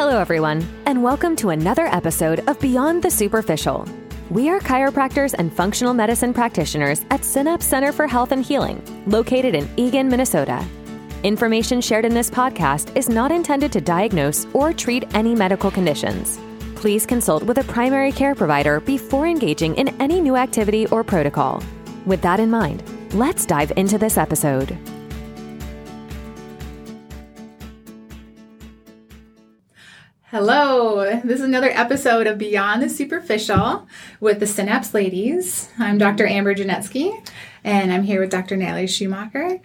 Hello, everyone, and welcome to another episode of Beyond the Superficial. We are chiropractors and functional medicine practitioners at Synapse Center for Health and Healing, located in Eagan, Minnesota. Information shared in this podcast is not intended to diagnose or treat any medical conditions. Please consult with a primary care provider before engaging in any new activity or protocol. With that in mind, let's dive into this episode. Hello, this is another episode of Beyond the Superficial with the Synapse Ladies. I'm Dr. Amber Janetsky, and I'm here with Dr. Natalie Schumacher.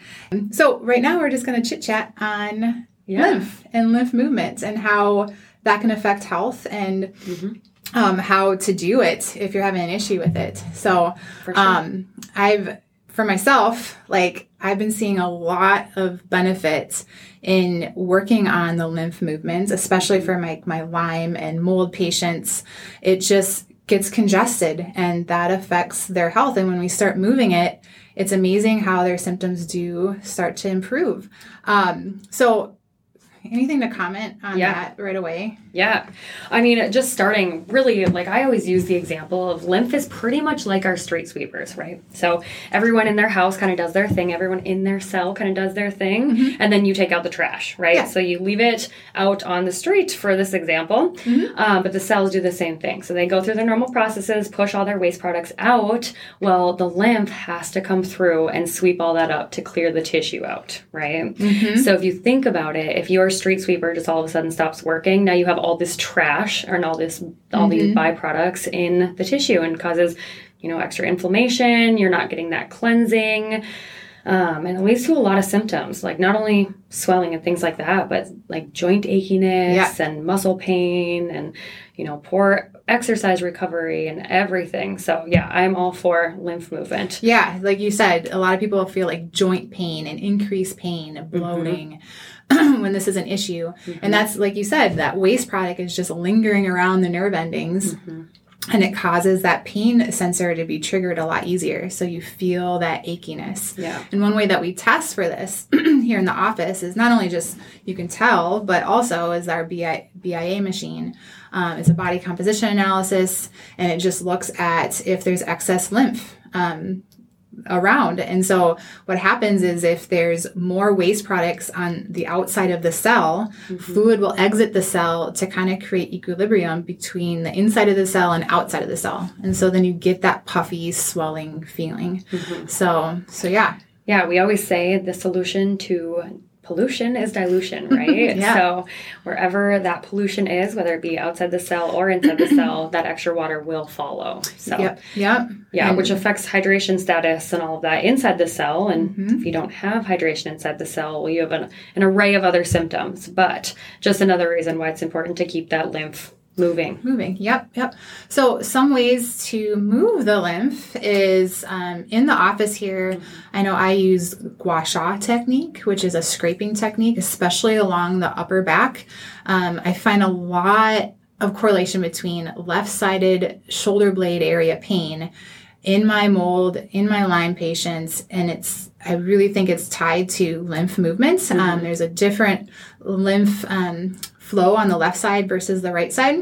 So, right now, we're just going to chit chat on Yeah. lymph and lymph movements and how that can affect health and um, how to do it if you're having an issue with it. So, sure. um, I've for myself, like I've been seeing a lot of benefits in working on the lymph movements, especially for my my Lyme and mold patients. It just gets congested and that affects their health. And when we start moving it, it's amazing how their symptoms do start to improve. Um, so anything to comment on Yeah. that right away? Yeah. I mean, just starting really, like I always use the example of lymph is pretty much like our street sweepers, right? So everyone in their house kind of does their thing, everyone in their cell kind of does their thing, mm-hmm. and then you take out the trash, right? Yeah. So you leave it out on the street for this example, mm-hmm. um, but the cells do the same thing. So they go through their normal processes, push all their waste products out. Well, the lymph has to come through and sweep all that up to clear the tissue out, right? Mm-hmm. So if you think about it, if your street sweeper just all of a sudden stops working, now you have all this trash and all this all these byproducts in the tissue and causes, you know, extra inflammation. You're not getting that cleansing. Um, and it leads to a lot of symptoms, like not only swelling and things like that, but like joint achiness Yeah. and muscle pain and, you know, poor exercise recovery and everything. So, yeah, I'm all for lymph movement. Yeah, like you said, a lot of people feel like joint pain and increased pain, bloating when this is an issue. And that's like you said, that waste product is just lingering around the nerve endings. And it causes that pain sensor to be triggered a lot easier. So you feel that achiness. Yeah. And one way that we test for this here in the office is not only just you can tell, but also is our BI, BIA machine. Um, it's a body composition analysis, and it just looks at if there's excess lymph um, around. And so what happens is if there's more waste products on the outside of the cell, mm-hmm. fluid will exit the cell to kind of create equilibrium between the inside of the cell and outside of the cell. And so then you get that puffy swelling feeling. Mm-hmm. So so yeah. Yeah, we always say the solution to pollution is dilution, right? Yeah. So wherever that pollution is, whether it be outside the cell or inside the cell, that extra water will follow. So Yep. Yep. yeah, And- which affects hydration status and all of that inside the cell. And Mm-hmm. if you don't have hydration inside the cell, well, you have an, an array of other symptoms. But just another reason why it's important to keep that lymph moving. Moving. Yep. Yep. So some ways to move the lymph is um, in the office here. I know I use gua sha technique, which is a scraping technique, especially along the upper back. Um, I find a lot of correlation between left-sided shoulder blade area pain in my mold, in my Lyme patients, and it's I really think it's tied to lymph movements. Um, there's a different lymph um, flow on the left side versus the right side.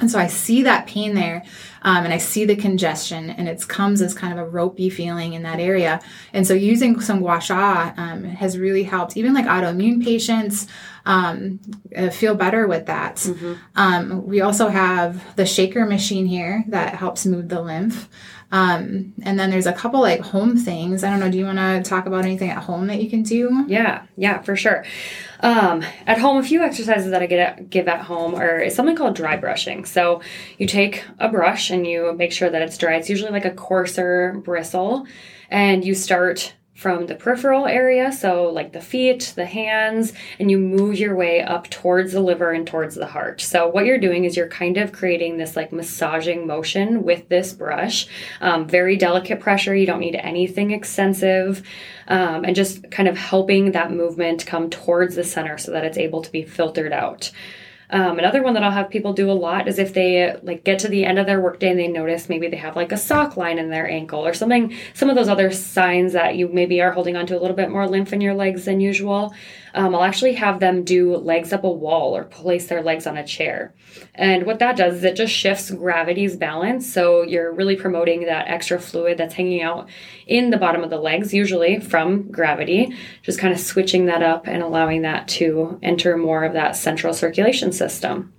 And so I see that pain there, um, and I see the congestion, and it comes as kind of a ropey feeling in that area. And so using some gua sha um, has really helped. Even like autoimmune patients um, uh, feel better with that. Um, we also have the shaker machine here that helps move the lymph. Um, and then there's a couple like home things. I don't know. Do you want to talk about anything at home that you can do? Yeah, yeah, for sure. Um, at home, a few exercises that I get at, give at home are something called dry brushing. So you take a brush and you make sure that it's dry. It's usually like a coarser bristle, and you start from the peripheral area, so like the feet, the hands, and you move your way up towards the liver and towards the heart. So what you're doing is you're kind of creating this like massaging motion with this brush. Um, very delicate pressure. You don't need anything extensive, um, and just kind of helping that movement come towards the center so that it's able to be filtered out. Um, another one that I'll have people do a lot is if they like get to the end of their workday and they notice maybe they have like a sock line in their ankle or something, some of those other signs that you maybe are holding onto a little bit more lymph in your legs than usual. Um, I'll actually have them do legs up a wall or place their legs on a chair. And what that does is it just shifts gravity's balance. So you're really promoting that extra fluid that's hanging out in the bottom of the legs, usually from gravity, just kind of switching that up and allowing that to enter more of that central circulation system.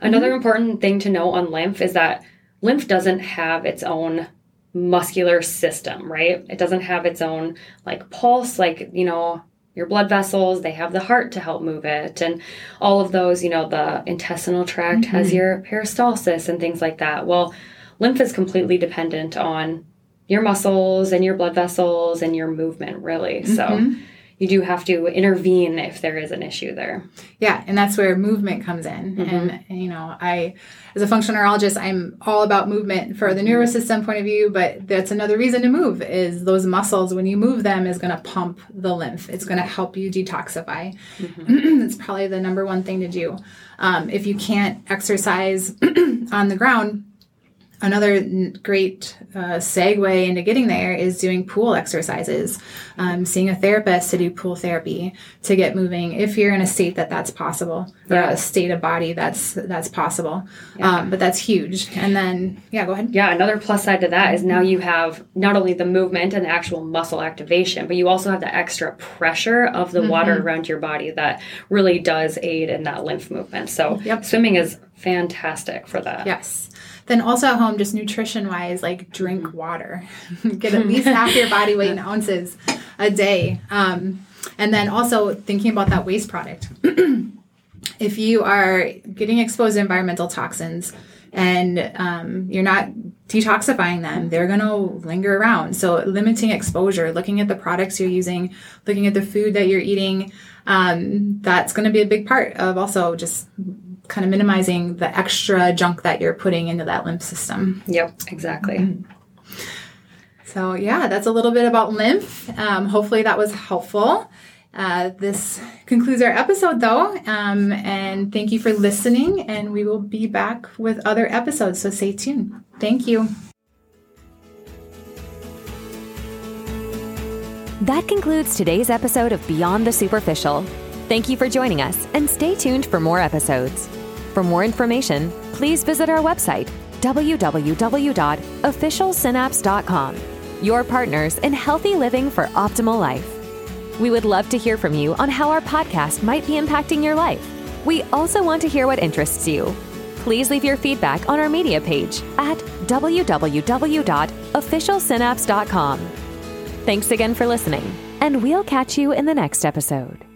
Another mm-hmm. important thing to know on lymph is that lymph doesn't have its own muscular system, right? It doesn't have its own like pulse, like, you know, your blood vessels, they have the heart to help move it, and all of those, you know, the intestinal tract mm-hmm. has your peristalsis and things like that. Well, lymph is completely dependent on your muscles and your blood vessels and your movement, really. Mm-hmm. So you do have to intervene if there is an issue there. Yeah, and that's where movement comes in. Mm-hmm. And, you know, I, as a functional neurologist, I'm all about movement for the nervous system point of view, but that's another reason to move is those muscles, when you move them, is going to pump the lymph. It's going to help you detoxify. Mm-hmm. it's probably the number one thing to do. Um, if you can't exercise on the ground, another great uh, segue into getting there is doing pool exercises um, seeing a therapist to do pool therapy to get moving if you're in a state that that's possible yeah. a state of body that's that's possible yeah. um, but that's huge and then yeah go ahead yeah another plus side to that is now you have not only the movement and the actual muscle activation but you also have the extra pressure of the mm-hmm. water around your body that really does aid in that lymph movement so yep. swimming is fantastic for that yes then also at home, just nutrition wise, like drink mm-hmm. water, get at least half your body weight in ounces a day. Um, and then also thinking about that waste product. if you are getting exposed to environmental toxins and um, you're not detoxifying them, they're going to linger around. So, limiting exposure, looking at the products you're using, looking at the food that you're eating, um, that's going to be a big part of also just kind of minimizing the extra junk that you're putting into that lymph system. Yep, exactly. Mm-hmm. So, yeah, that's a little bit about lymph. Um, hopefully, that was helpful. Uh, this concludes our episode, though. Um, and thank you for listening. And we will be back with other episodes. So, stay tuned. Thank you. That concludes today's episode of Beyond the Superficial. Thank you for joining us and stay tuned for more episodes. For more information, please visit our website, www.officialsynapse.com, your partners in healthy living for optimal life. We would love to hear from you on how our podcast might be impacting your life. We also want to hear what interests you. Please leave your feedback on our media page at www.officialsynapse.com. Thanks again for listening, and we'll catch you in the next episode.